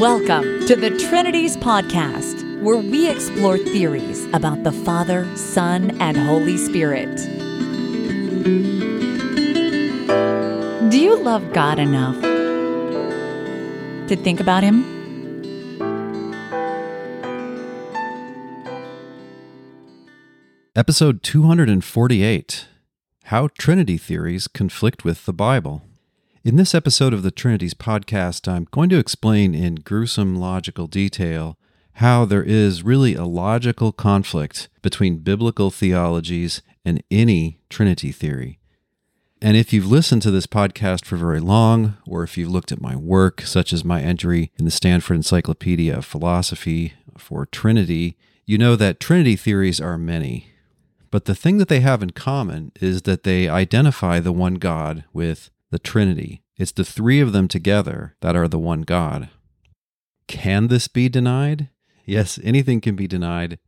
Welcome to the Trinities Podcast, where we explore theories about the Father, Son, and Holy Spirit. Do you love God enough to think about Him? Episode 248 How Trinity Theories Conflict with the Bible. In this episode of the Trinities podcast, I'm going to explain in gruesome logical detail how there is really a logical conflict between biblical theologies and any Trinity theory. And if you've listened to this podcast for very long, or if you've looked at my work, such as my entry in the Stanford Encyclopedia of Philosophy for Trinity, you know that Trinity theories are many. But the thing that they have in common is that they identify the one God with the Trinity. It's the three of them together that are the one God. Can this be denied? Yes, anything can be denied.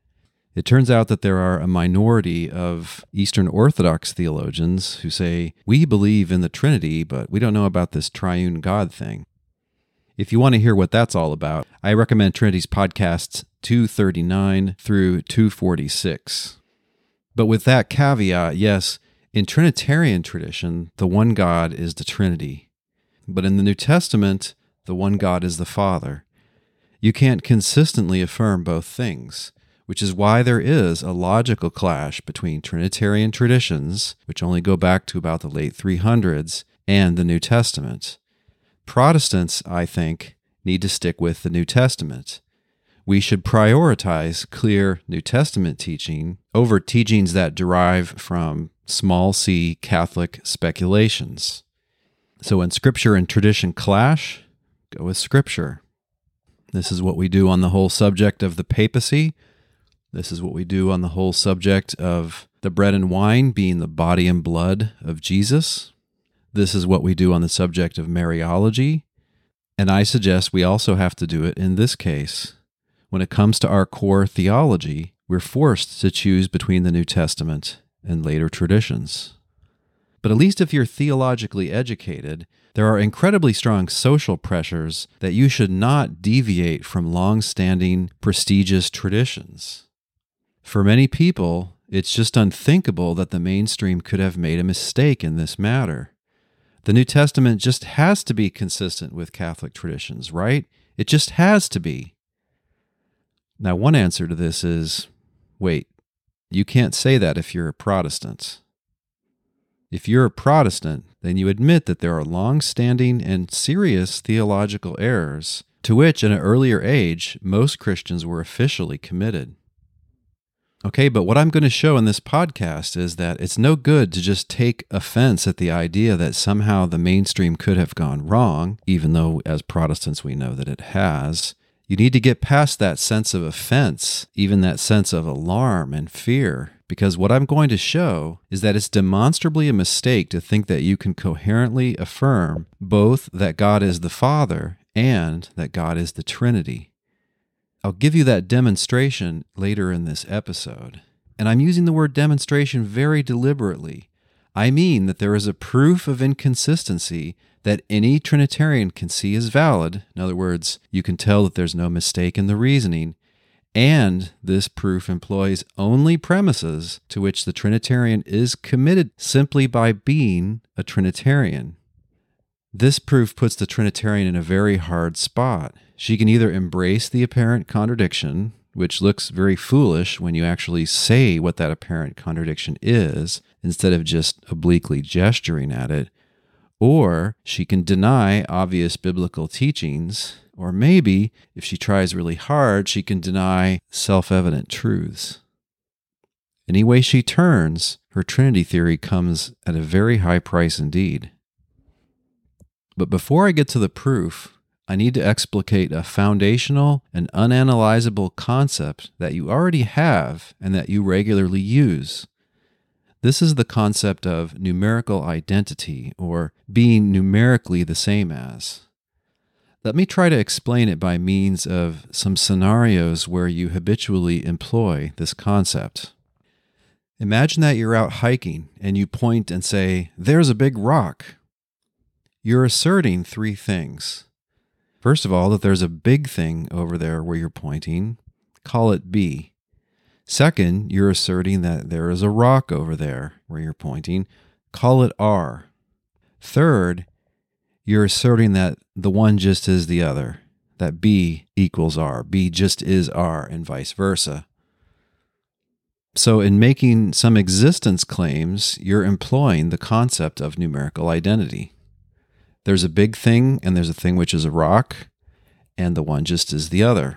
It turns out that there are a minority of Eastern Orthodox theologians who say, We believe in the Trinity, but we don't know about this triune God thing. If you want to hear what that's all about, I recommend Trinities podcasts 239 through 246. But with that caveat, yes, in Trinitarian tradition, the one God is the Trinity. But in the New Testament, the one God is the Father. You can't consistently affirm both things, which is why there is a logical clash between Trinitarian traditions, which only go back to about the late 300s, and the New Testament. Protestants, I think, need to stick with the New Testament. We should prioritize clear New Testament teaching over teachings that derive from small c Catholic speculations. So when scripture and tradition clash, go with scripture. This is what we do on the whole subject of the papacy. This is what we do on the whole subject of the bread and wine being the body and blood of Jesus. This is what we do on the subject of Mariology. And I suggest we also have to do it in this case. When it comes to our core theology, we're forced to choose between the New Testament and later traditions. But at least if you're theologically educated, there are incredibly strong social pressures that you should not deviate from long standing, prestigious traditions. For many people, it's just unthinkable that the mainstream could have made a mistake in this matter. The New Testament just has to be consistent with Catholic traditions, right? It just has to be. Now, one answer to this is wait, you can't say that if you're a Protestant. If you're a Protestant, then you admit that there are long standing and serious theological errors to which, in an earlier age, most Christians were officially committed. Okay, but what I'm going to show in this podcast is that it's no good to just take offense at the idea that somehow the mainstream could have gone wrong, even though as Protestants we know that it has. You need to get past that sense of offense, even that sense of alarm and fear, because what I'm going to show is that it's demonstrably a mistake to think that you can coherently affirm both that God is the Father and that God is the Trinity. I'll give you that demonstration later in this episode. And I'm using the word demonstration very deliberately. I mean that there is a proof of inconsistency that any Trinitarian can see as valid. In other words, you can tell that there's no mistake in the reasoning. And this proof employs only premises to which the Trinitarian is committed simply by being a Trinitarian. This proof puts the Trinitarian in a very hard spot. She can either embrace the apparent contradiction, which looks very foolish when you actually say what that apparent contradiction is, instead of just obliquely gesturing at it, or she can deny obvious biblical teachings, or maybe, if she tries really hard, she can deny self evident truths. Any way she turns, her Trinity theory comes at a very high price indeed. But before I get to the proof, I need to explicate a foundational and unanalyzable concept that you already have and that you regularly use. This is the concept of numerical identity, or being numerically the same as. Let me try to explain it by means of some scenarios where you habitually employ this concept. Imagine that you're out hiking and you point and say, There's a big rock. You're asserting three things. First of all, that there's a big thing over there where you're pointing, call it B. Second, you're asserting that there is a rock over there where you're pointing, call it R. Third, you're asserting that the one just is the other, that B equals R, B just is R, and vice versa. So, in making some existence claims, you're employing the concept of numerical identity. There's a big thing, and there's a thing which is a rock, and the one just is the other.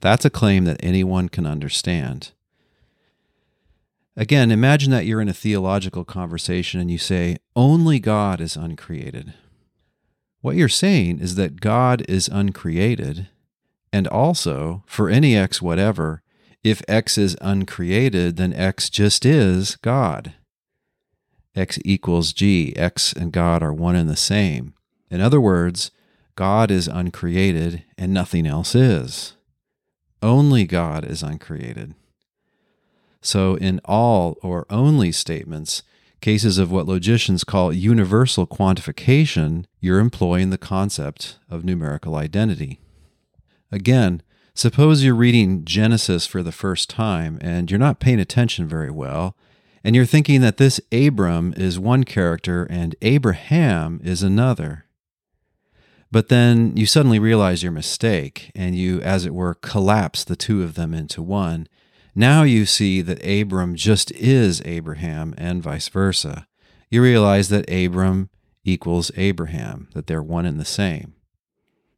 That's a claim that anyone can understand. Again, imagine that you're in a theological conversation and you say, only God is uncreated. What you're saying is that God is uncreated, and also, for any x whatever, if x is uncreated, then x just is God. x equals g. x and God are one and the same. In other words, God is uncreated and nothing else is. Only God is uncreated. So, in all or only statements, cases of what logicians call universal quantification, you're employing the concept of numerical identity. Again, Suppose you're reading Genesis for the first time and you're not paying attention very well, and you're thinking that this Abram is one character and Abraham is another. But then you suddenly realize your mistake and you, as it were, collapse the two of them into one. Now you see that Abram just is Abraham and vice versa. You realize that Abram equals Abraham, that they're one and the same.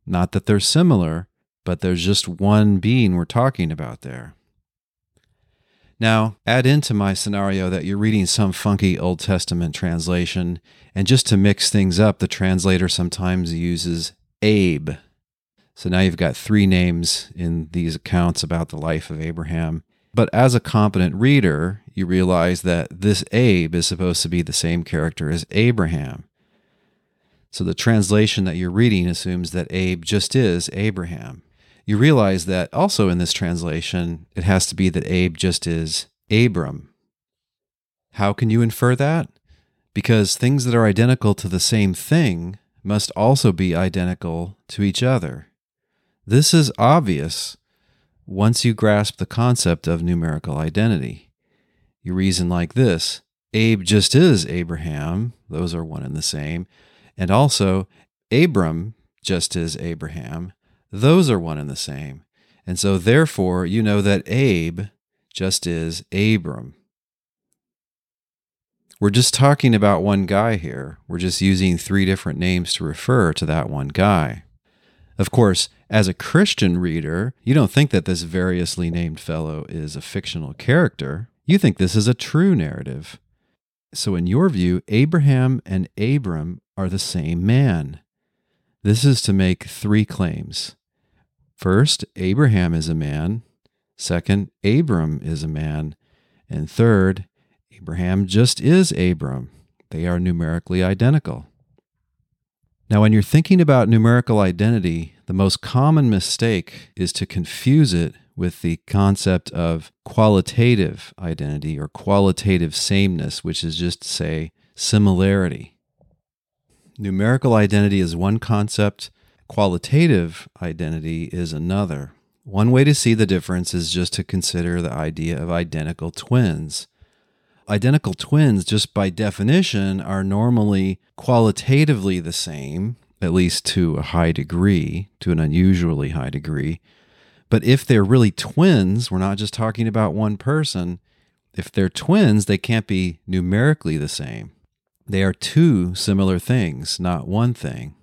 Not that they're similar, but there's just one being we're talking about there. Now, add into my scenario that you're reading some funky Old Testament translation, and just to mix things up, the translator sometimes uses Abe. So now you've got three names in these accounts about the life of Abraham. But as a competent reader, you realize that this Abe is supposed to be the same character as Abraham. So the translation that you're reading assumes that Abe just is Abraham you realize that also in this translation, it has to be that Abe just is Abram. How can you infer that? Because things that are identical to the same thing must also be identical to each other. This is obvious once you grasp the concept of numerical identity. You reason like this Abe just is Abraham, those are one and the same, and also Abram just is Abraham, those are one and the same. And so, therefore, you know that Abe just is Abram. We're just talking about one guy here. We're just using three different names to refer to that one guy. Of course, as a Christian reader, you don't think that this variously named fellow is a fictional character. You think this is a true narrative. So, in your view, Abraham and Abram are the same man. This is to make three claims. First, Abraham is a man. Second, Abram is a man. And third, Abraham just is Abram. They are numerically identical. Now, when you're thinking about numerical identity, the most common mistake is to confuse it with the concept of qualitative identity or qualitative sameness, which is just say similarity. Numerical identity is one concept, Qualitative identity is another. One way to see the difference is just to consider the idea of identical twins. Identical twins, just by definition, are normally qualitatively the same, at least to a high degree, to an unusually high degree. But if they're really twins, we're not just talking about one person. If they're twins, they can't be numerically the same. They are two similar things, not one thing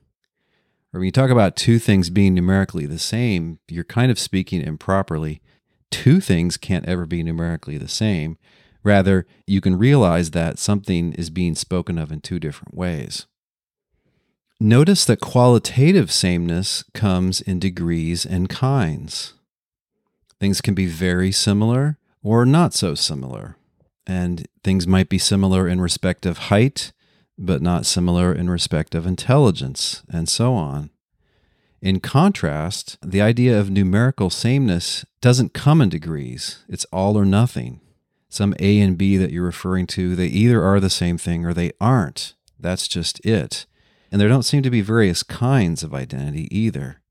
or when you talk about two things being numerically the same, you're kind of speaking improperly. Two things can't ever be numerically the same. Rather, you can realize that something is being spoken of in two different ways. Notice that qualitative sameness comes in degrees and kinds. Things can be very similar or not so similar. And things might be similar in respect of height but not similar in respect of intelligence, and so on. In contrast, the idea of numerical sameness doesn't come in degrees, it's all or nothing. Some A and B that you're referring to, they either are the same thing or they aren't. That's just it. And there don't seem to be various kinds of identity either.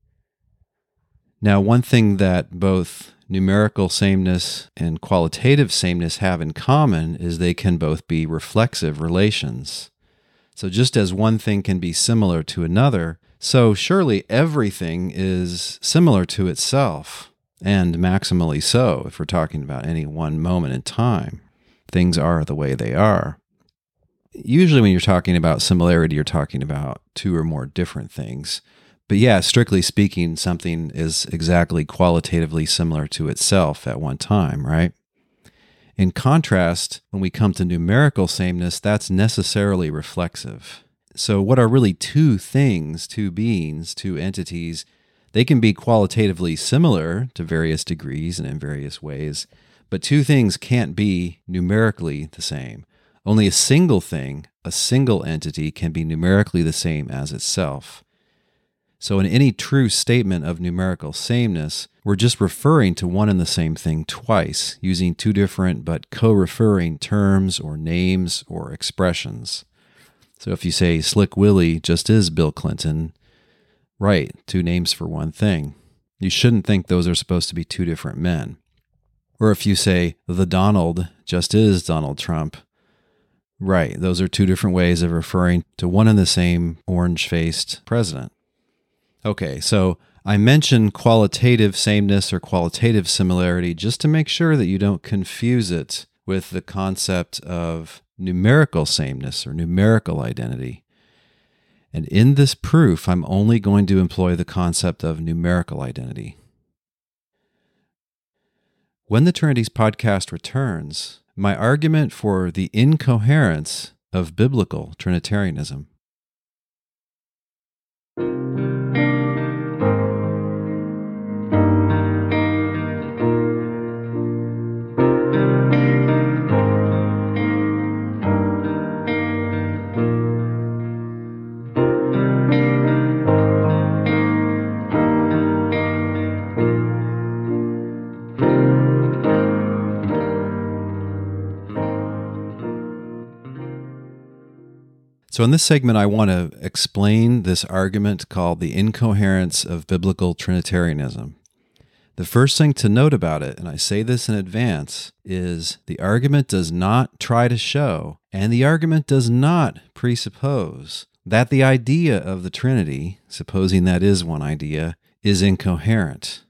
Now, one thing that both numerical sameness and qualitative sameness have in common is they can both be reflexive relations. So, just as one thing can be similar to another, so surely everything is similar to itself, and maximally so if we're talking about any one moment in time. Things are the way they are. Usually, when you're talking about similarity, you're talking about two or more different things. But yeah, strictly speaking, something is exactly qualitatively similar to itself at one time, right? In contrast, when we come to numerical sameness, that's necessarily reflexive. So, what are really two things, two beings, two entities? They can be qualitatively similar to various degrees and in various ways, but two things can't be numerically the same. Only a single thing, a single entity, can be numerically the same as itself. So, in any true statement of numerical sameness, we're just referring to one and the same thing twice, using two different but co referring terms or names or expressions. So, if you say Slick Willie just is Bill Clinton, right, two names for one thing. You shouldn't think those are supposed to be two different men. Or if you say the Donald just is Donald Trump, right, those are two different ways of referring to one and the same orange faced president. Okay, so I mention qualitative sameness or qualitative similarity just to make sure that you don't confuse it with the concept of numerical sameness or numerical identity. And in this proof, I'm only going to employ the concept of numerical identity. When the Trinities podcast returns, my argument for the incoherence of biblical Trinitarianism. So, in this segment, I want to explain this argument called the incoherence of biblical Trinitarianism. The first thing to note about it, and I say this in advance, is the argument does not try to show, and the argument does not presuppose that the idea of the Trinity, supposing that is one idea, is incoherent.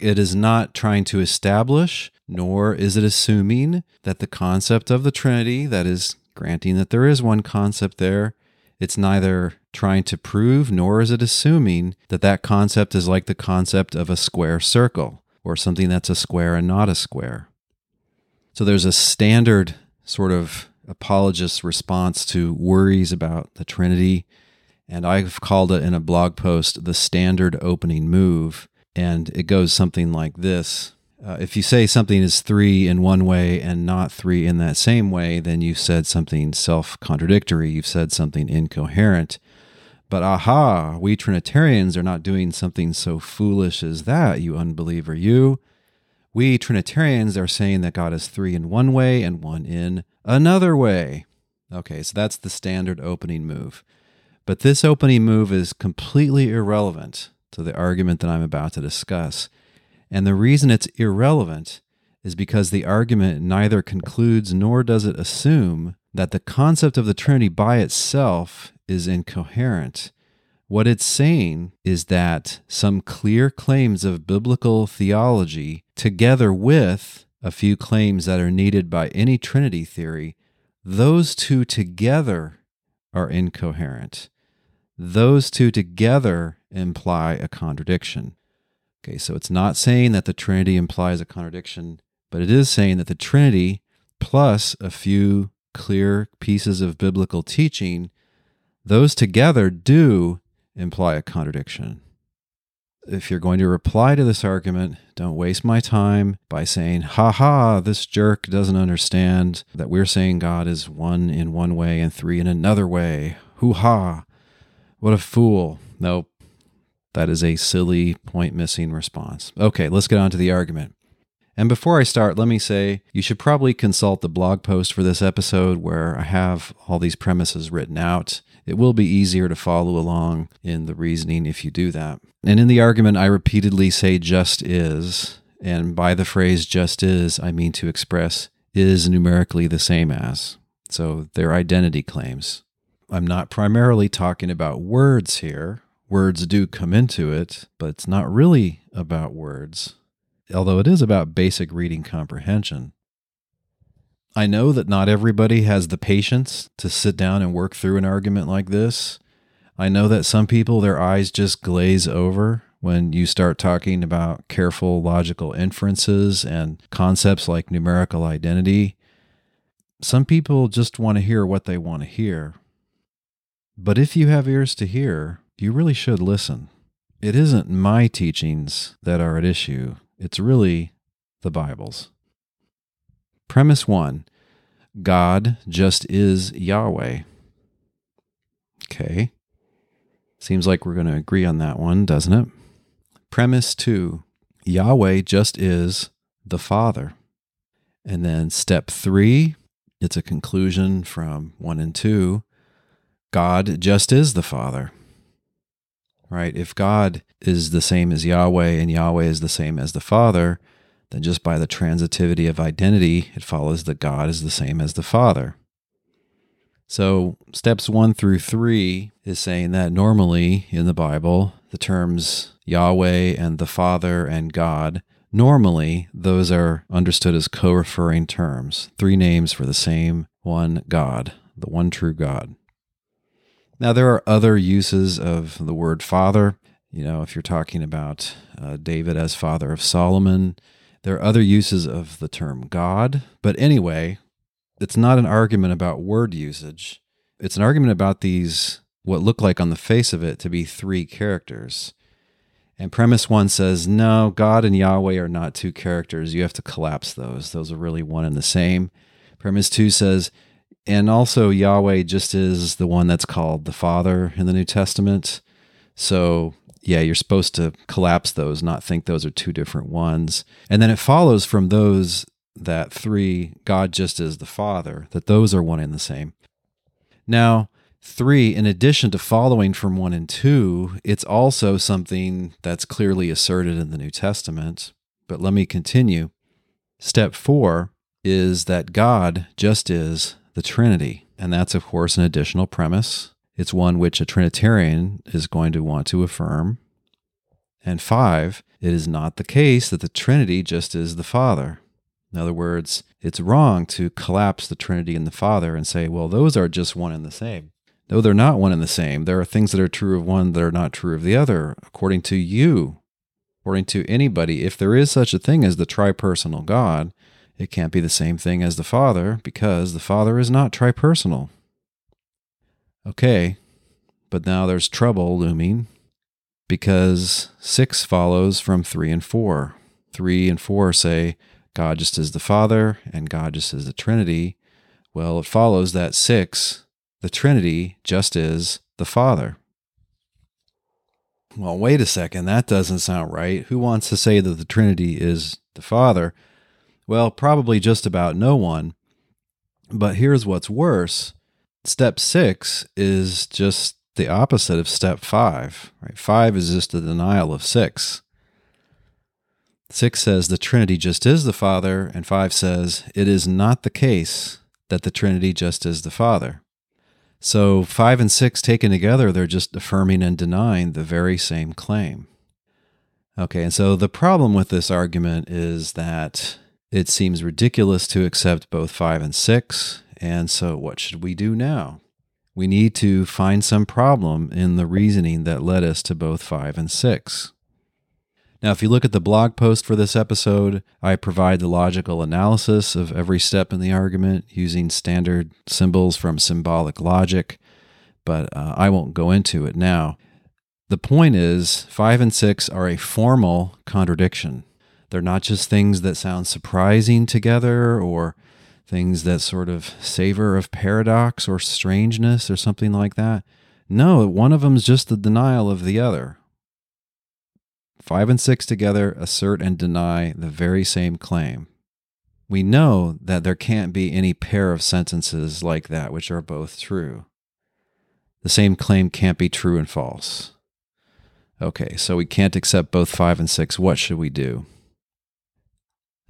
It is not trying to establish, nor is it assuming that the concept of the Trinity, that is, granting that there is one concept there, it's neither trying to prove nor is it assuming that that concept is like the concept of a square circle or something that's a square and not a square. So there's a standard sort of apologist response to worries about the Trinity. And I've called it in a blog post the standard opening move. And it goes something like this uh, if you say something is three in one way and not three in that same way, then you've said something self contradictory. You've said something incoherent. But aha, we Trinitarians are not doing something so foolish as that, you unbeliever, you. We Trinitarians are saying that God is three in one way and one in another way. Okay, so that's the standard opening move. But this opening move is completely irrelevant to the argument that I'm about to discuss. And the reason it's irrelevant is because the argument neither concludes nor does it assume that the concept of the Trinity by itself is incoherent. What it's saying is that some clear claims of biblical theology, together with a few claims that are needed by any Trinity theory, those two together are incoherent. Those two together imply a contradiction. Okay, so it's not saying that the Trinity implies a contradiction, but it is saying that the Trinity plus a few clear pieces of biblical teaching, those together do imply a contradiction. If you're going to reply to this argument, don't waste my time by saying, ha ha, this jerk doesn't understand that we're saying God is one in one way and three in another way. Hoo ha. What a fool. Nope. That is a silly, point missing response. Okay, let's get on to the argument. And before I start, let me say you should probably consult the blog post for this episode where I have all these premises written out. It will be easier to follow along in the reasoning if you do that. And in the argument, I repeatedly say just is. And by the phrase just is, I mean to express is numerically the same as. So they're identity claims. I'm not primarily talking about words here. Words do come into it, but it's not really about words, although it is about basic reading comprehension. I know that not everybody has the patience to sit down and work through an argument like this. I know that some people, their eyes just glaze over when you start talking about careful logical inferences and concepts like numerical identity. Some people just want to hear what they want to hear. But if you have ears to hear, you really should listen. It isn't my teachings that are at issue, it's really the Bible's. Premise one God just is Yahweh. Okay. Seems like we're going to agree on that one, doesn't it? Premise two Yahweh just is the Father. And then step three, it's a conclusion from one and two. God just is the Father. Right? If God is the same as Yahweh and Yahweh is the same as the Father, then just by the transitivity of identity, it follows that God is the same as the Father. So, steps one through three is saying that normally in the Bible, the terms Yahweh and the Father and God, normally those are understood as co referring terms, three names for the same one God, the one true God. Now, there are other uses of the word father. You know, if you're talking about uh, David as father of Solomon, there are other uses of the term God. But anyway, it's not an argument about word usage. It's an argument about these, what look like on the face of it to be three characters. And premise one says, no, God and Yahweh are not two characters. You have to collapse those. Those are really one and the same. Premise two says, and also Yahweh just is the one that's called the Father in the New Testament. So, yeah, you're supposed to collapse those, not think those are two different ones. And then it follows from those that three, God just is the Father, that those are one and the same. Now, three, in addition to following from one and two, it's also something that's clearly asserted in the New Testament. But let me continue. Step four is that God just is the Trinity. And that's, of course, an additional premise. It's one which a Trinitarian is going to want to affirm. And five, it is not the case that the Trinity just is the Father. In other words, it's wrong to collapse the Trinity and the Father and say, well, those are just one and the same. No, they're not one and the same. There are things that are true of one that are not true of the other, according to you, according to anybody. If there is such a thing as the tripersonal God, it can't be the same thing as the Father because the Father is not tripersonal. Okay, but now there's trouble looming because 6 follows from 3 and 4. 3 and 4 say God just is the Father and God just is the Trinity. Well, it follows that 6, the Trinity, just is the Father. Well, wait a second, that doesn't sound right. Who wants to say that the Trinity is the Father? Well, probably just about no one. But here's what's worse step six is just the opposite of step five. Right? Five is just a denial of six. Six says the Trinity just is the Father, and five says it is not the case that the Trinity just is the Father. So five and six taken together, they're just affirming and denying the very same claim. Okay, and so the problem with this argument is that it seems ridiculous to accept both 5 and 6, and so what should we do now? We need to find some problem in the reasoning that led us to both 5 and 6. Now, if you look at the blog post for this episode, I provide the logical analysis of every step in the argument using standard symbols from symbolic logic, but uh, I won't go into it now. The point is, 5 and 6 are a formal contradiction. They're not just things that sound surprising together or things that sort of savor of paradox or strangeness or something like that. No, one of them is just the denial of the other. 5 and 6 together assert and deny the very same claim. We know that there can't be any pair of sentences like that which are both true. The same claim can't be true and false. Okay, so we can't accept both 5 and 6. What should we do?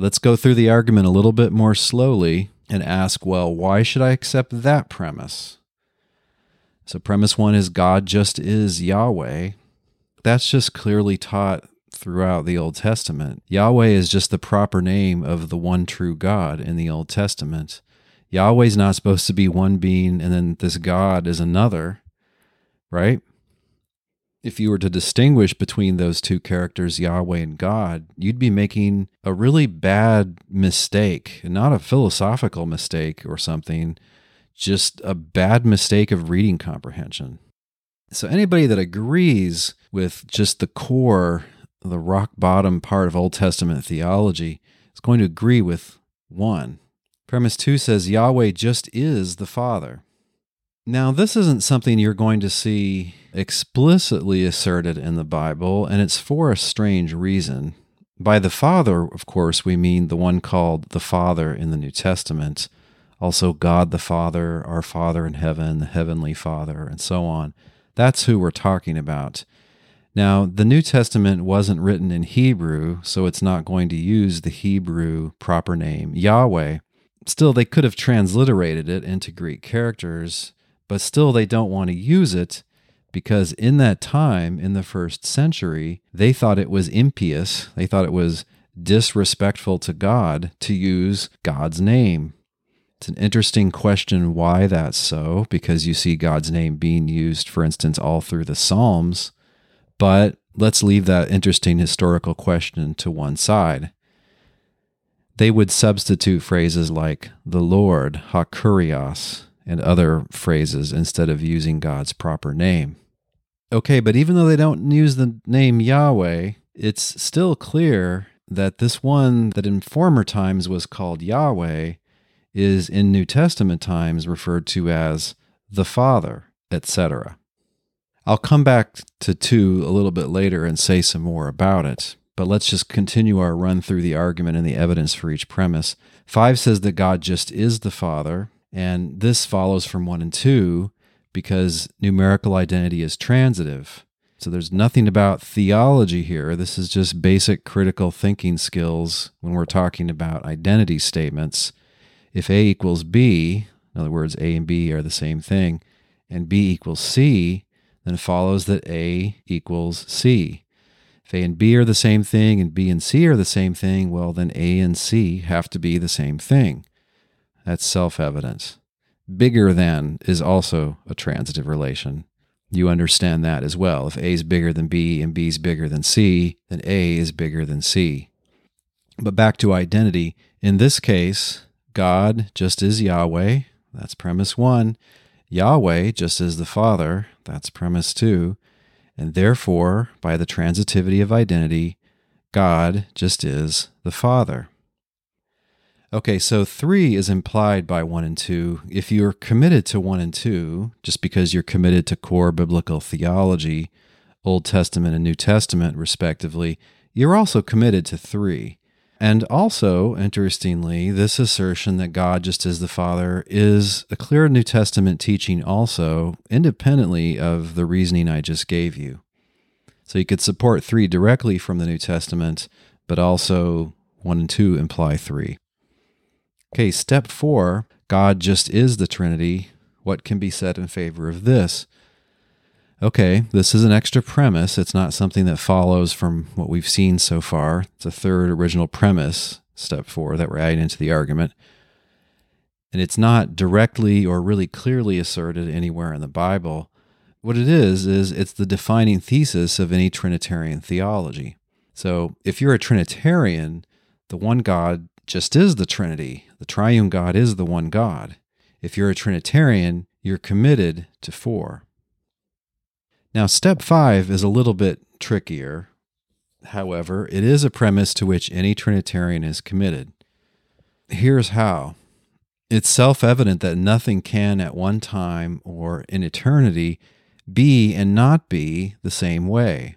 Let's go through the argument a little bit more slowly and ask, well, why should I accept that premise? So, premise one is God just is Yahweh. That's just clearly taught throughout the Old Testament. Yahweh is just the proper name of the one true God in the Old Testament. Yahweh's not supposed to be one being and then this God is another, right? If you were to distinguish between those two characters, Yahweh and God, you'd be making a really bad mistake, not a philosophical mistake or something, just a bad mistake of reading comprehension. So, anybody that agrees with just the core, the rock bottom part of Old Testament theology is going to agree with one. Premise two says Yahweh just is the Father. Now, this isn't something you're going to see explicitly asserted in the Bible, and it's for a strange reason. By the Father, of course, we mean the one called the Father in the New Testament, also God the Father, our Father in heaven, the Heavenly Father, and so on. That's who we're talking about. Now, the New Testament wasn't written in Hebrew, so it's not going to use the Hebrew proper name, Yahweh. Still, they could have transliterated it into Greek characters, but still they don't want to use it because in that time, in the first century, they thought it was impious. They thought it was disrespectful to God to use God's name. It's an interesting question why that's so, because you see God's name being used, for instance, all through the Psalms. But let's leave that interesting historical question to one side. They would substitute phrases like the Lord, Hakurios, and other phrases instead of using God's proper name. Okay, but even though they don't use the name Yahweh, it's still clear that this one that in former times was called Yahweh is in New Testament times referred to as the Father, etc. I'll come back to 2 a little bit later and say some more about it, but let's just continue our run through the argument and the evidence for each premise. 5 says that God just is the Father, and this follows from 1 and 2 because numerical identity is transitive. So there's nothing about theology here. This is just basic critical thinking skills when we're talking about identity statements. If A equals B, in other words, A and B are the same thing, and B equals C, then it follows that A equals C. If A and B are the same thing and B and C are the same thing, well, then A and C have to be the same thing. That's self evident bigger than is also a transitive relation. You understand that as well. If A is bigger than B and B is bigger than C, then A is bigger than C. But back to identity. In this case, God just is Yahweh. That's premise one. Yahweh just is the Father. That's premise two. And therefore, by the transitivity of identity, God just is the Father. Okay, so three is implied by one and two. If you're committed to one and two, just because you're committed to core biblical theology, Old Testament and New Testament, respectively, you're also committed to three. And also, interestingly, this assertion that God just is the Father is a clear New Testament teaching, also, independently of the reasoning I just gave you. So you could support three directly from the New Testament, but also one and two imply three. Okay, step four God just is the Trinity. What can be said in favor of this? Okay, this is an extra premise. It's not something that follows from what we've seen so far. It's a third original premise, step four, that we're adding into the argument. And it's not directly or really clearly asserted anywhere in the Bible. What it is, is it's the defining thesis of any Trinitarian theology. So if you're a Trinitarian, the one God just is the Trinity. The triune God is the one God. If you're a Trinitarian, you're committed to four. Now, step five is a little bit trickier. However, it is a premise to which any Trinitarian is committed. Here's how it's self evident that nothing can at one time or in eternity be and not be the same way.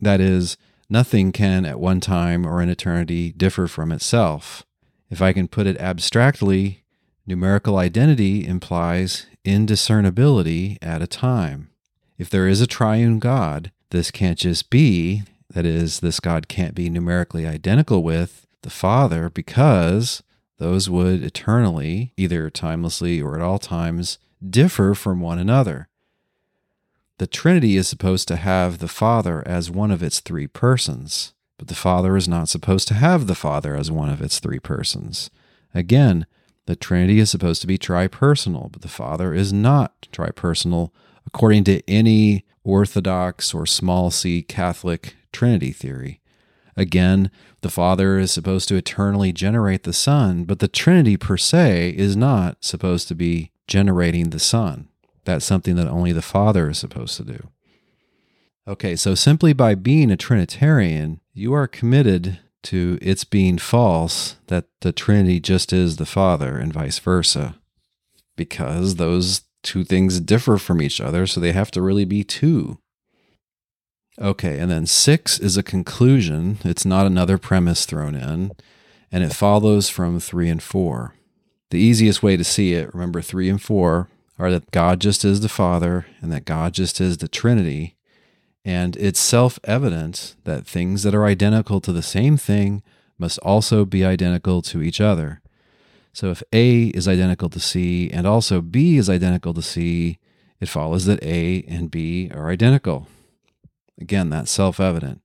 That is, Nothing can at one time or in eternity differ from itself. If I can put it abstractly, numerical identity implies indiscernibility at a time. If there is a triune God, this can't just be, that is, this God can't be numerically identical with the Father because those would eternally, either timelessly or at all times, differ from one another. The Trinity is supposed to have the Father as one of its three persons, but the Father is not supposed to have the Father as one of its three persons. Again, the Trinity is supposed to be tripersonal, but the Father is not tripersonal according to any Orthodox or small c Catholic Trinity theory. Again, the Father is supposed to eternally generate the Son, but the Trinity per se is not supposed to be generating the Son. That's something that only the Father is supposed to do. Okay, so simply by being a Trinitarian, you are committed to its being false that the Trinity just is the Father and vice versa, because those two things differ from each other, so they have to really be two. Okay, and then six is a conclusion. It's not another premise thrown in, and it follows from three and four. The easiest way to see it, remember, three and four are that God just is the Father and that God just is the Trinity. And it's self evident that things that are identical to the same thing must also be identical to each other. So if A is identical to C and also B is identical to C, it follows that A and B are identical. Again, that's self evident.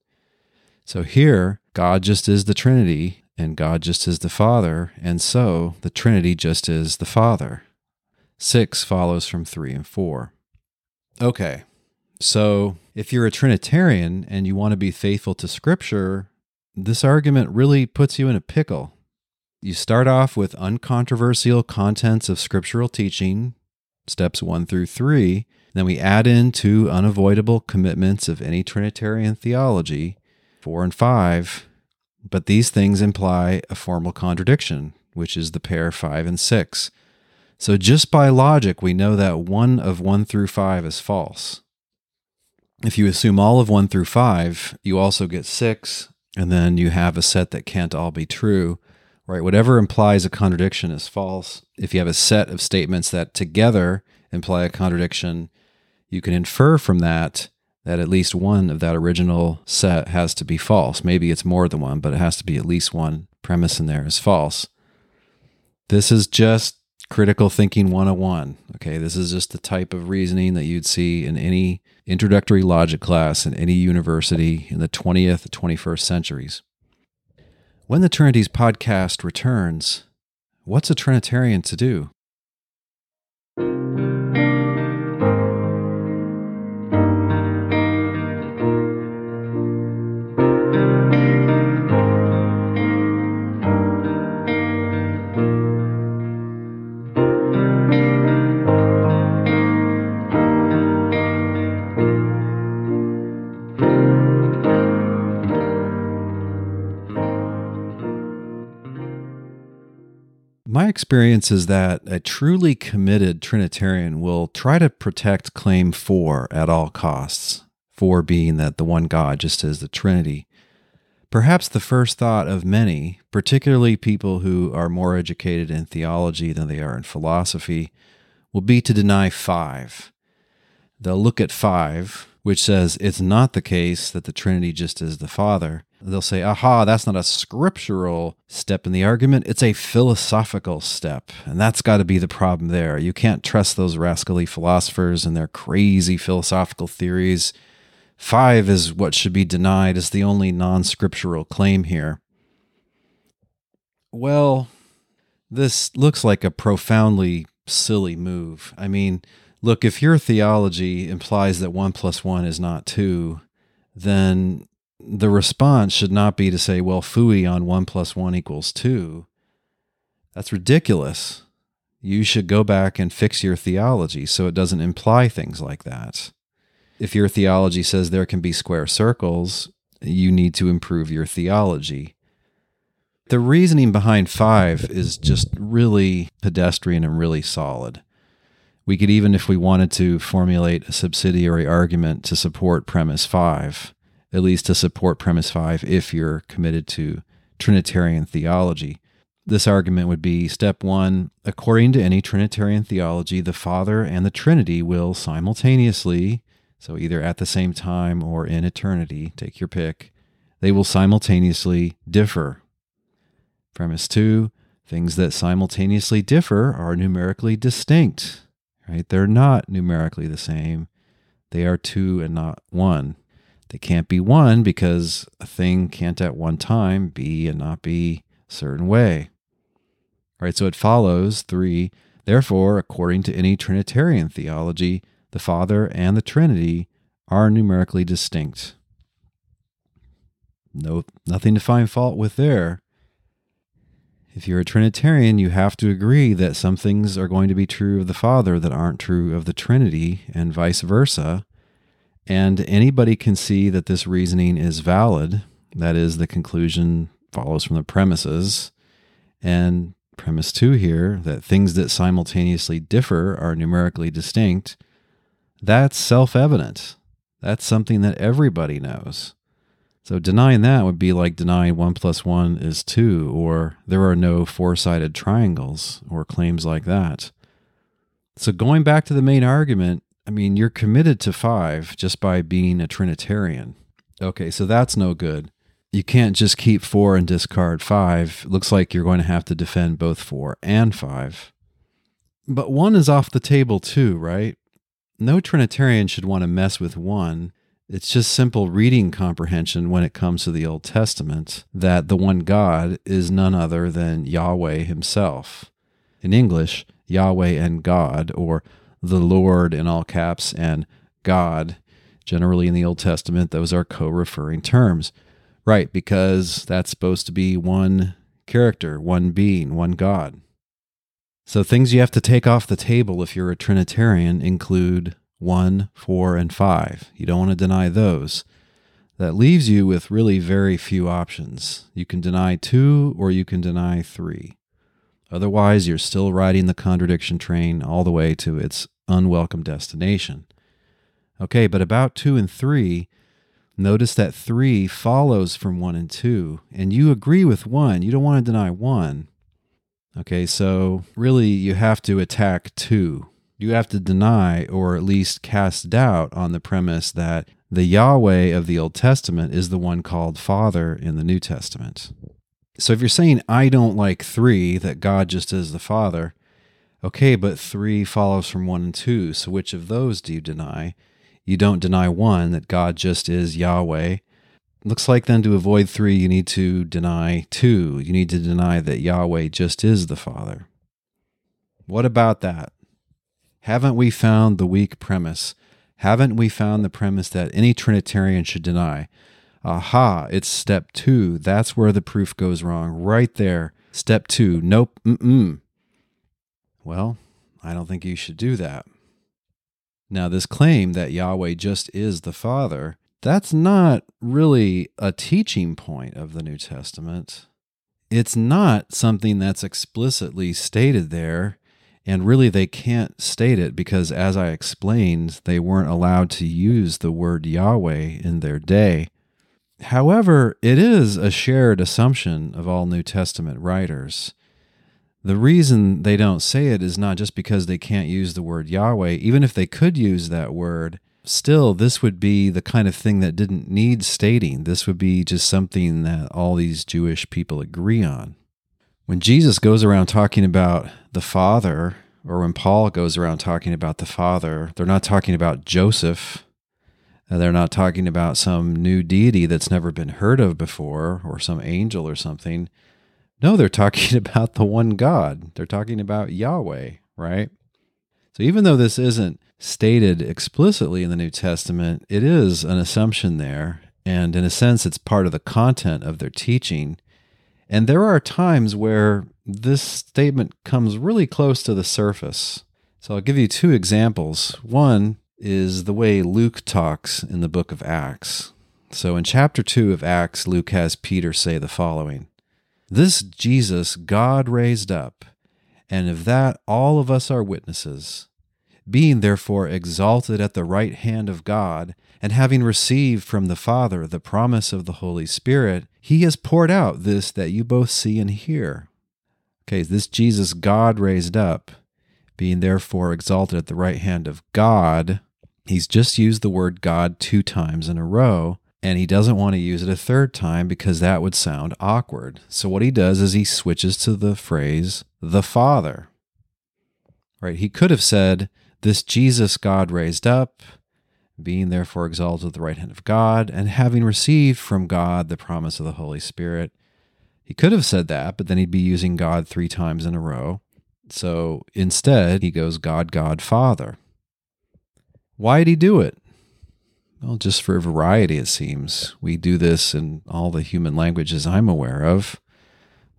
So here, God just is the Trinity, and God just is the Father, and so the Trinity just is the Father. Six follows from three and four. Okay, so if you're a Trinitarian and you want to be faithful to Scripture, this argument really puts you in a pickle. You start off with uncontroversial contents of scriptural teaching, steps one through three, then we add in two unavoidable commitments of any Trinitarian theology, four and five, but these things imply a formal contradiction, which is the pair five and six. So just by logic, we know that one of one through five is false. If you assume all of one through five, you also get six, and then you have a set that can't all be true, right? Whatever implies a contradiction is false. If you have a set of statements that together imply a contradiction, you can infer from that that at least one of that original set has to be false. Maybe it's more than one, but it has to be at least one premise in there is false. This is just critical thinking 101. Okay, this is just the type of reasoning that you'd see in any introductory logic class in any university in the 20th, 21st centuries. When the Trinities podcast returns, what's a Trinitarian to do? Experience is that a truly committed Trinitarian will try to protect claim four at all costs, four being that the one God just is the Trinity. Perhaps the first thought of many, particularly people who are more educated in theology than they are in philosophy, will be to deny five. They'll look at five, which says it's not the case that the Trinity just is the Father, they'll say, aha, that's not a scriptural step in the argument. It's a philosophical step. And that's got to be the problem there. You can't trust those rascally philosophers and their crazy philosophical theories. Five is what should be denied as the only non scriptural claim here. Well, this looks like a profoundly silly move. I mean, look, if your theology implies that one plus one is not two, then the response should not be to say, well, fooey on one plus one equals two. That's ridiculous. You should go back and fix your theology so it doesn't imply things like that. If your theology says there can be square circles, you need to improve your theology. The reasoning behind five is just really pedestrian and really solid. We could even, if we wanted to, formulate a subsidiary argument to support premise five at least to support premise five if you're committed to Trinitarian theology. This argument would be step one according to any Trinitarian theology, the Father and the Trinity will simultaneously, so either at the same time or in eternity, take your pick, they will simultaneously differ. Premise two things that simultaneously differ are numerically distinct, right? They're not numerically the same, they are two and not one. They can't be one because a thing can't at one time be and not be a certain way. All right, so it follows three, therefore, according to any Trinitarian theology, the Father and the Trinity are numerically distinct. No, nothing to find fault with there. If you're a Trinitarian, you have to agree that some things are going to be true of the Father that aren't true of the Trinity, and vice versa. And anybody can see that this reasoning is valid. That is, the conclusion follows from the premises. And premise two here that things that simultaneously differ are numerically distinct, that's self evident. That's something that everybody knows. So denying that would be like denying 1 plus 1 is 2, or there are no four sided triangles, or claims like that. So going back to the main argument, I mean, you're committed to five just by being a Trinitarian. Okay, so that's no good. You can't just keep four and discard five. looks like you're going to have to defend both four and five. But one is off the table too, right? No Trinitarian should want to mess with one. It's just simple reading comprehension when it comes to the Old Testament that the one God is none other than Yahweh himself. In English, Yahweh and God, or the Lord in all caps and God. Generally in the Old Testament, those are co referring terms. Right, because that's supposed to be one character, one being, one God. So things you have to take off the table if you're a Trinitarian include 1, 4, and 5. You don't want to deny those. That leaves you with really very few options. You can deny 2 or you can deny 3. Otherwise, you're still riding the contradiction train all the way to its unwelcome destination. Okay, but about 2 and 3, notice that 3 follows from 1 and 2, and you agree with 1. You don't want to deny 1. Okay, so really you have to attack 2. You have to deny or at least cast doubt on the premise that the Yahweh of the Old Testament is the one called Father in the New Testament. So if you're saying, I don't like three, that God just is the Father, okay, but three follows from one and two. So which of those do you deny? You don't deny one, that God just is Yahweh. Looks like then to avoid three, you need to deny two. You need to deny that Yahweh just is the Father. What about that? Haven't we found the weak premise? Haven't we found the premise that any Trinitarian should deny? Aha, it's step two. That's where the proof goes wrong. Right there. Step two. Nope. Mm-mm. Well, I don't think you should do that. Now, this claim that Yahweh just is the Father, that's not really a teaching point of the New Testament. It's not something that's explicitly stated there. And really, they can't state it because, as I explained, they weren't allowed to use the word Yahweh in their day. However, it is a shared assumption of all New Testament writers. The reason they don't say it is not just because they can't use the word Yahweh. Even if they could use that word, still, this would be the kind of thing that didn't need stating. This would be just something that all these Jewish people agree on. When Jesus goes around talking about the Father, or when Paul goes around talking about the Father, they're not talking about Joseph uh, they're not talking about some new deity that's never been heard of before or some angel or something. No, they're talking about the one God. They're talking about Yahweh, right? So even though this isn't stated explicitly in the New Testament, it is an assumption there. And in a sense, it's part of the content of their teaching. And there are times where this statement comes really close to the surface. So I'll give you two examples. One is the way Luke talks in the book of Acts. So in chapter 2 of Acts, Luke has Peter say the following This Jesus God raised up, and of that all of us are witnesses. Being therefore exalted at the right hand of God, And having received from the Father the promise of the Holy Spirit, he has poured out this that you both see and hear. Okay, this Jesus God raised up, being therefore exalted at the right hand of God, he's just used the word God two times in a row, and he doesn't want to use it a third time because that would sound awkward. So what he does is he switches to the phrase the Father. Right? He could have said, This Jesus God raised up, being therefore exalted at the right hand of God, and having received from God the promise of the Holy Spirit. He could have said that, but then he'd be using God three times in a row. So instead, he goes God, God, Father. Why'd he do it? Well, just for variety, it seems. We do this in all the human languages I'm aware of.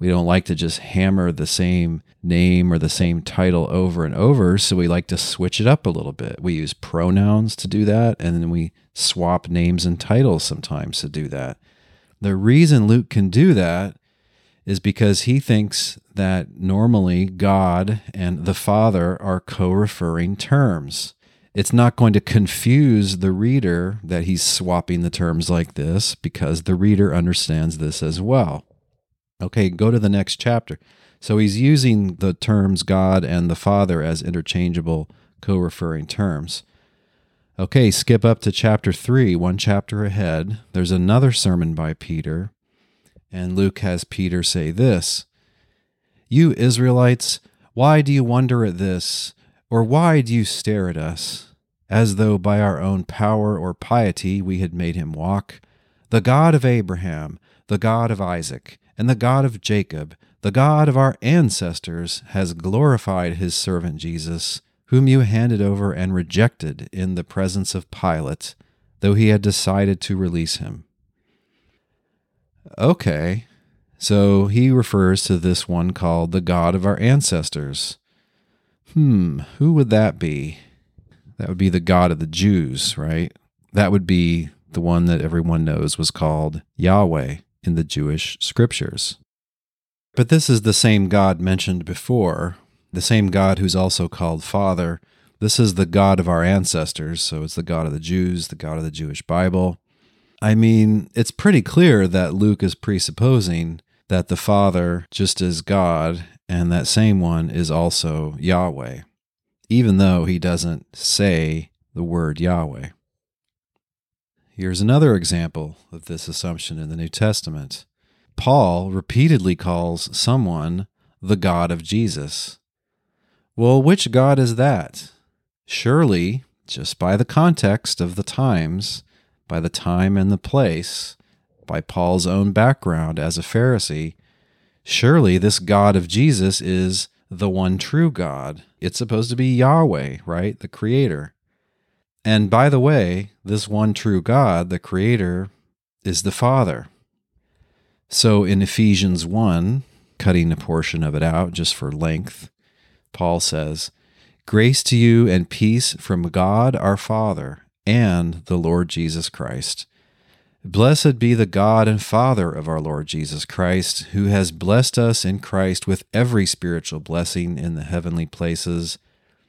We don't like to just hammer the same name or the same title over and over, so we like to switch it up a little bit. We use pronouns to do that, and then we swap names and titles sometimes to do that. The reason Luke can do that is because he thinks that normally God and the Father are co referring terms. It's not going to confuse the reader that he's swapping the terms like this because the reader understands this as well. Okay, go to the next chapter. So he's using the terms God and the Father as interchangeable, co referring terms. Okay, skip up to chapter 3, one chapter ahead. There's another sermon by Peter, and Luke has Peter say this You Israelites, why do you wonder at this? Or why do you stare at us, as though by our own power or piety we had made him walk? The God of Abraham, the God of Isaac, and the God of Jacob, the God of our ancestors, has glorified his servant Jesus, whom you handed over and rejected in the presence of Pilate, though he had decided to release him. Okay, so he refers to this one called the God of our ancestors. Hmm, who would that be? That would be the God of the Jews, right? That would be the one that everyone knows was called Yahweh in the Jewish scriptures. But this is the same God mentioned before, the same God who's also called Father. This is the God of our ancestors, so it's the God of the Jews, the God of the Jewish Bible. I mean, it's pretty clear that Luke is presupposing that the Father just as God and that same one is also Yahweh, even though he doesn't say the word Yahweh. Here's another example of this assumption in the New Testament. Paul repeatedly calls someone the God of Jesus. Well, which God is that? Surely, just by the context of the times, by the time and the place, by Paul's own background as a Pharisee, surely this God of Jesus is the one true God. It's supposed to be Yahweh, right? The Creator. And by the way, this one true God, the Creator, is the Father. So in Ephesians 1, cutting a portion of it out just for length, Paul says, Grace to you and peace from God our Father and the Lord Jesus Christ. Blessed be the God and Father of our Lord Jesus Christ, who has blessed us in Christ with every spiritual blessing in the heavenly places,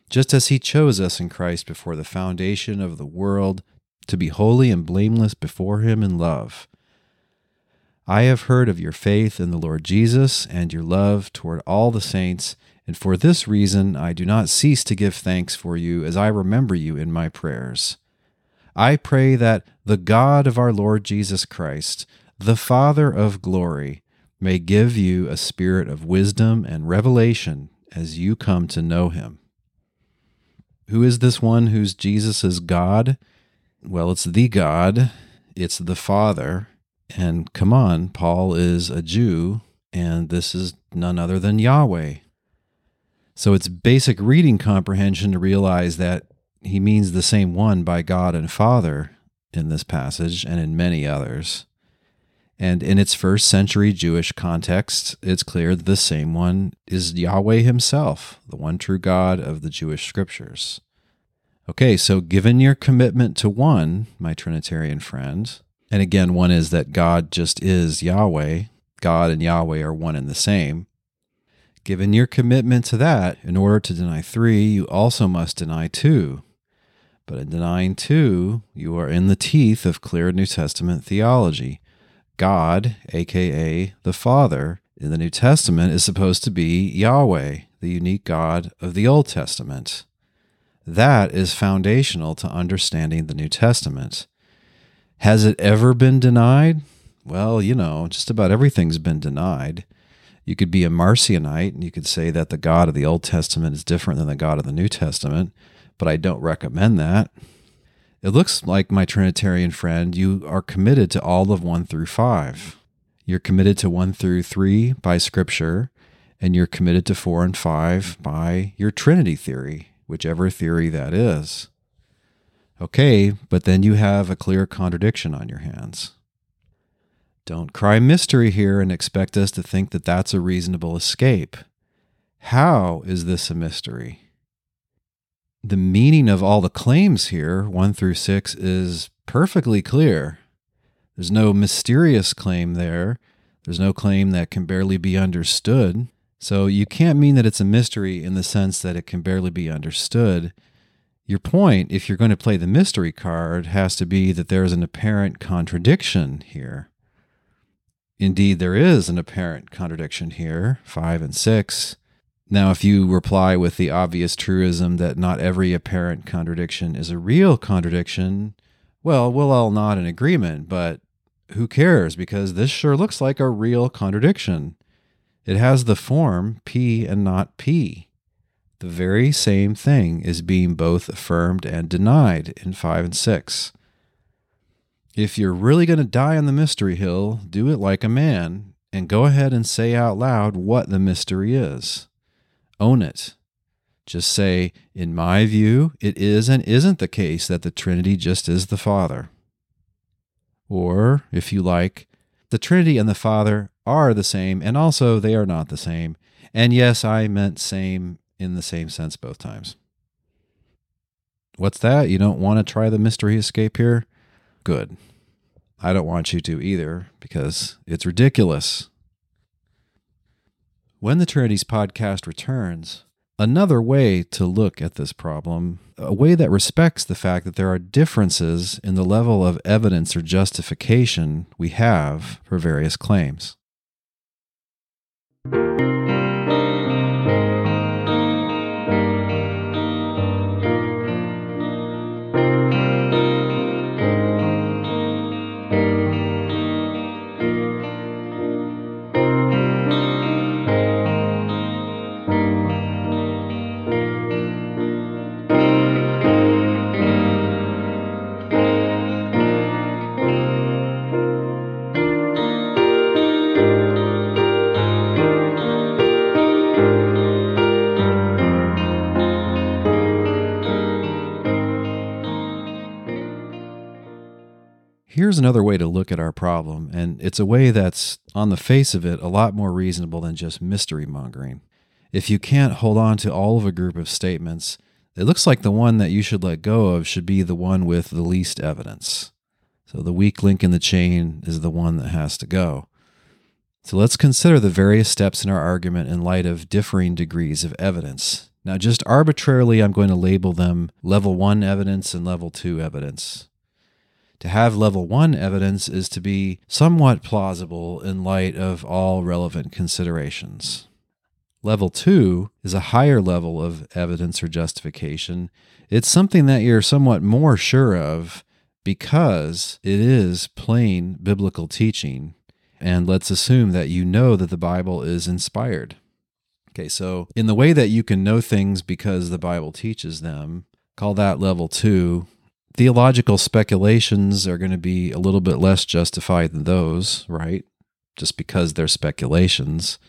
just as he chose us in Christ before the foundation of the world to be holy and blameless before him in love. I have heard of your faith in the Lord Jesus and your love toward all the saints, and for this reason I do not cease to give thanks for you as I remember you in my prayers. I pray that the God of our Lord Jesus Christ, the Father of glory, may give you a spirit of wisdom and revelation as you come to know him. Who is this one whose Jesus is God? Well, it's the God, it's the Father, and come on, Paul is a Jew, and this is none other than Yahweh. So it's basic reading comprehension to realize that he means the same one by God and Father in this passage and in many others. And in its first century Jewish context, it's clear that the same one is Yahweh himself, the one true God of the Jewish scriptures. Okay, so given your commitment to one, my Trinitarian friend, and again, one is that God just is Yahweh. God and Yahweh are one and the same. Given your commitment to that, in order to deny three, you also must deny two. But in denying two, you are in the teeth of clear New Testament theology. God, aka the Father, in the New Testament is supposed to be Yahweh, the unique God of the Old Testament. That is foundational to understanding the New Testament. Has it ever been denied? Well, you know, just about everything's been denied. You could be a Marcionite and you could say that the God of the Old Testament is different than the God of the New Testament, but I don't recommend that. It looks like, my Trinitarian friend, you are committed to all of 1 through 5. You're committed to 1 through 3 by Scripture, and you're committed to 4 and 5 by your Trinity theory, whichever theory that is. Okay, but then you have a clear contradiction on your hands. Don't cry mystery here and expect us to think that that's a reasonable escape. How is this a mystery? The meaning of all the claims here, 1 through 6, is perfectly clear. There's no mysterious claim there. There's no claim that can barely be understood. So you can't mean that it's a mystery in the sense that it can barely be understood. Your point, if you're going to play the mystery card, has to be that there's an apparent contradiction here. Indeed, there is an apparent contradiction here, 5 and 6. Now, if you reply with the obvious truism that not every apparent contradiction is a real contradiction, well, we'll all nod in agreement, but who cares? Because this sure looks like a real contradiction. It has the form P and not P. The very same thing is being both affirmed and denied in 5 and 6. If you're really going to die on the mystery hill, do it like a man and go ahead and say out loud what the mystery is. Own it. Just say, in my view, it is and isn't the case that the Trinity just is the Father. Or, if you like, the Trinity and the Father are the same, and also they are not the same. And yes, I meant same in the same sense both times. What's that? You don't want to try the mystery escape here? Good. I don't want you to either because it's ridiculous. When the Trinities podcast returns, another way to look at this problem, a way that respects the fact that there are differences in the level of evidence or justification we have for various claims. Here's another way to look at our problem, and it's a way that's, on the face of it, a lot more reasonable than just mystery mongering. If you can't hold on to all of a group of statements, it looks like the one that you should let go of should be the one with the least evidence. So the weak link in the chain is the one that has to go. So let's consider the various steps in our argument in light of differing degrees of evidence. Now, just arbitrarily, I'm going to label them level one evidence and level two evidence. To have level one evidence is to be somewhat plausible in light of all relevant considerations. Level two is a higher level of evidence or justification. It's something that you're somewhat more sure of because it is plain biblical teaching. And let's assume that you know that the Bible is inspired. Okay, so in the way that you can know things because the Bible teaches them, call that level two theological speculations are going to be a little bit less justified than those, right? Just because they're speculations.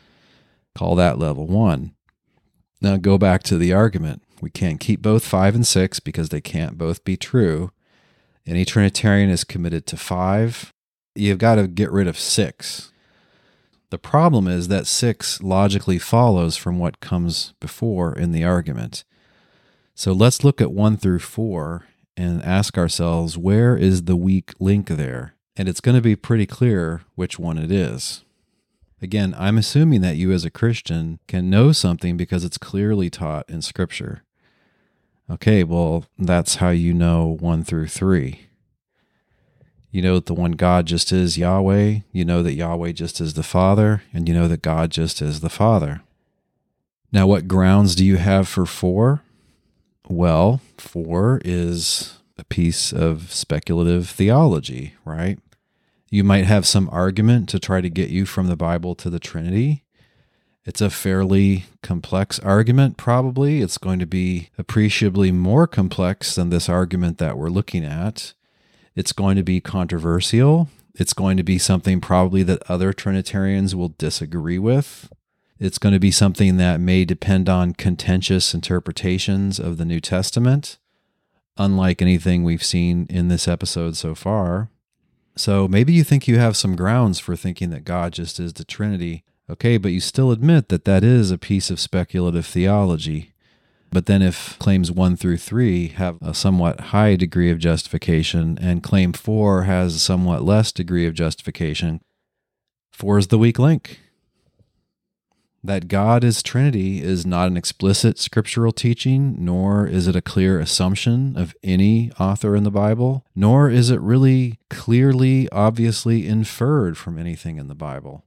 Call that level one. Now go back to the argument. We can't keep both five and six because they can't both be true. Any Trinitarian is committed to five. You've got to get rid of six. The problem is that six logically follows from what comes before in the argument. So let's look at one through four and ask ourselves where is the weak link there? And it's going to be pretty clear which one it is. Again, I'm assuming that you as a Christian can know something because it's clearly taught in Scripture. Okay, well, that's how you know 1 through 3. You know that the one God just is Yahweh. You know that Yahweh just is the Father. And you know that God just is the Father. Now, what grounds do you have for 4? Well, 4 is a piece of speculative theology, right? You might have some argument to try to get you from the Bible to the Trinity. It's a fairly complex argument, probably. It's going to be appreciably more complex than this argument that we're looking at. It's going to be controversial. It's going to be something probably that other Trinitarians will disagree with. It's going to be something that may depend on contentious interpretations of the New Testament, unlike anything we've seen in this episode so far. So maybe you think you have some grounds for thinking that God just is the Trinity. Okay, but you still admit that that is a piece of speculative theology. But then, if claims one through three have a somewhat high degree of justification and claim four has a somewhat less degree of justification, four is the weak link. That God is Trinity is not an explicit scriptural teaching, nor is it a clear assumption of any author in the Bible, nor is it really clearly, obviously inferred from anything in the Bible.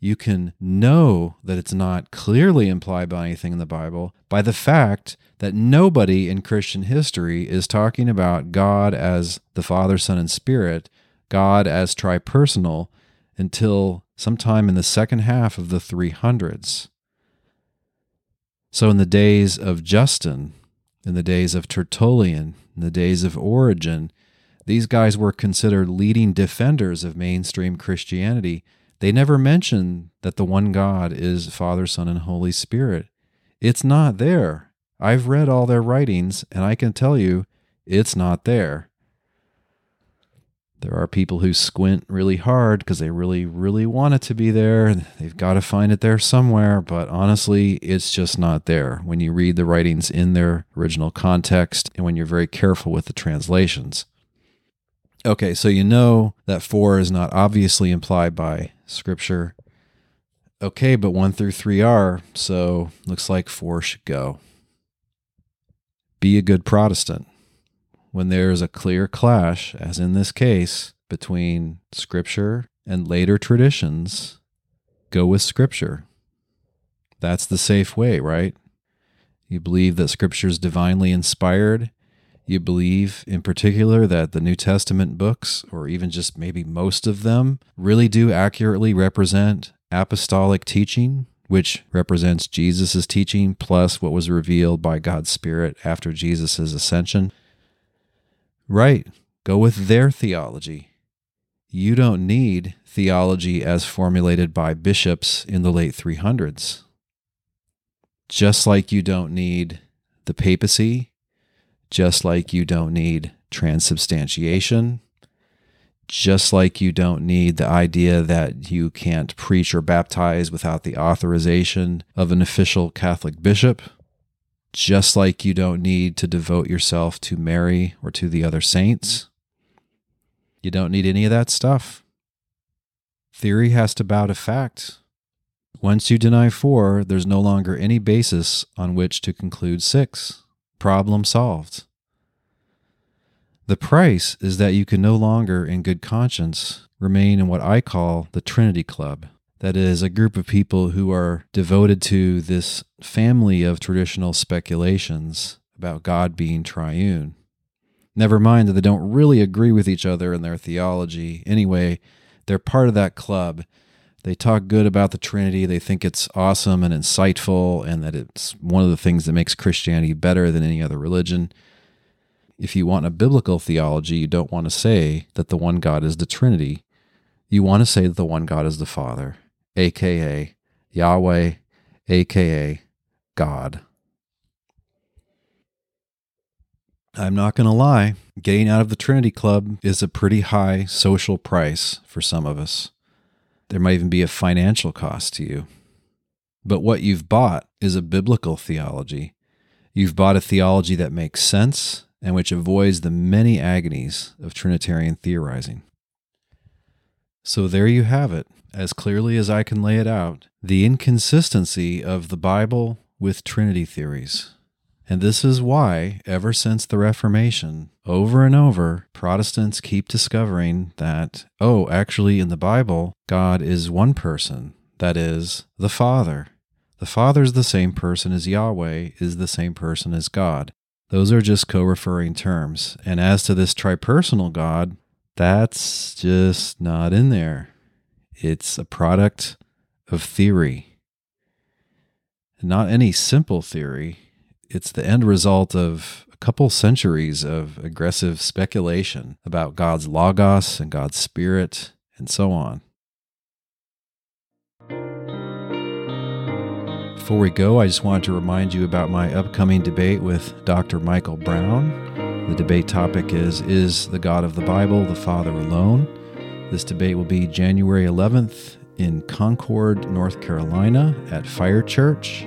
You can know that it's not clearly implied by anything in the Bible by the fact that nobody in Christian history is talking about God as the Father, Son, and Spirit, God as tripersonal, until sometime in the second half of the 300s. So, in the days of Justin, in the days of Tertullian, in the days of Origen, these guys were considered leading defenders of mainstream Christianity. They never mention that the one God is Father, Son, and Holy Spirit. It's not there. I've read all their writings, and I can tell you it's not there. There are people who squint really hard because they really, really want it to be there. They've got to find it there somewhere, but honestly, it's just not there when you read the writings in their original context and when you're very careful with the translations. Okay, so you know that four is not obviously implied by Scripture. Okay, but one through three are, so looks like four should go. Be a good Protestant when there is a clear clash, as in this case, between Scripture and later traditions, go with Scripture. That's the safe way, right? You believe that Scripture is divinely inspired. You believe, in particular, that the New Testament books, or even just maybe most of them, really do accurately represent apostolic teaching, which represents Jesus' teaching plus what was revealed by God's Spirit after Jesus' ascension. Right. Go with their theology. You don't need theology as formulated by bishops in the late 300s. Just like you don't need the papacy, just like you don't need transubstantiation, just like you don't need the idea that you can't preach or baptize without the authorization of an official Catholic bishop just like you don't need to devote yourself to Mary or to the other saints. You don't need any of that stuff. Theory has to bow to fact. Once you deny four, there's no longer any basis on which to conclude six. Problem solved. The price is that you can no longer, in good conscience, remain in what I call the Trinity Club. That is a group of people who are devoted to this family of traditional speculations about God being triune. Never mind that they don't really agree with each other in their theology. Anyway, they're part of that club. They talk good about the Trinity. They think it's awesome and insightful, and that it's one of the things that makes Christianity better than any other religion. If you want a biblical theology, you don't want to say that the one God is the Trinity. You want to say that the one God is the Father aka Yahweh, aka God. I'm not going to lie, getting out of the Trinity Club is a pretty high social price for some of us. There might even be a financial cost to you. But what you've bought is a biblical theology. You've bought a theology that makes sense and which avoids the many agonies of Trinitarian theorizing. So there you have it as clearly as I can lay it out, the inconsistency of the Bible with Trinity theories. And this is why, ever since the Reformation, over and over, Protestants keep discovering that, oh, actually, in the Bible, God is one person. That is, the Father. The Father is the same person as Yahweh, is the same person as God. Those are just co referring terms. And as to this tripersonal God, that's just not in there. It's a product of theory. Not any simple theory, it's the end result of a couple centuries of aggressive speculation about God's Logos and God's Spirit and so on. Before we go, I just wanted to remind you about my upcoming debate with Dr. Michael Brown. The debate topic is Is the God of the Bible the Father alone? This debate will be January 11th in Concord, North Carolina at Fire Church.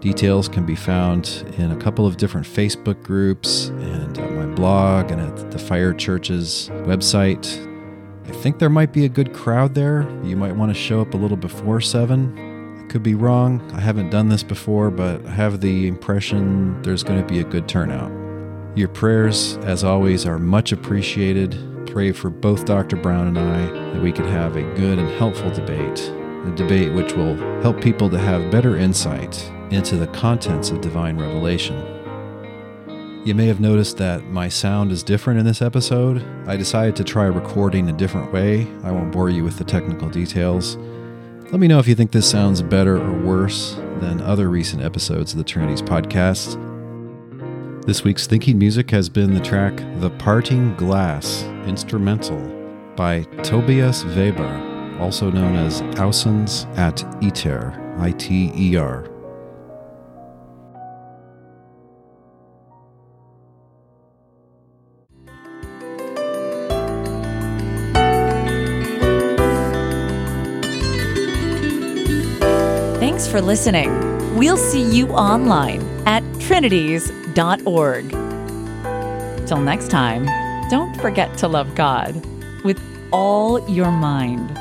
Details can be found in a couple of different Facebook groups and at my blog and at the Fire Church's website. I think there might be a good crowd there. You might want to show up a little before 7 I could be wrong. I haven't done this before, but I have the impression there's going to be a good turnout. Your prayers, as always, are much appreciated. Pray for both Dr. Brown and I that we can have a good and helpful debate, a debate which will help people to have better insight into the contents of divine revelation. You may have noticed that my sound is different in this episode. I decided to try recording a different way. I won't bore you with the technical details. Let me know if you think this sounds better or worse than other recent episodes of the Trinities podcast. This week's thinking music has been the track The Parting Glass instrumental by Tobias Weber, also known as Ausens at Iter, I T E R. Thanks for listening. We'll see you online at trinities.org. Till next time, don't forget to love God with all your mind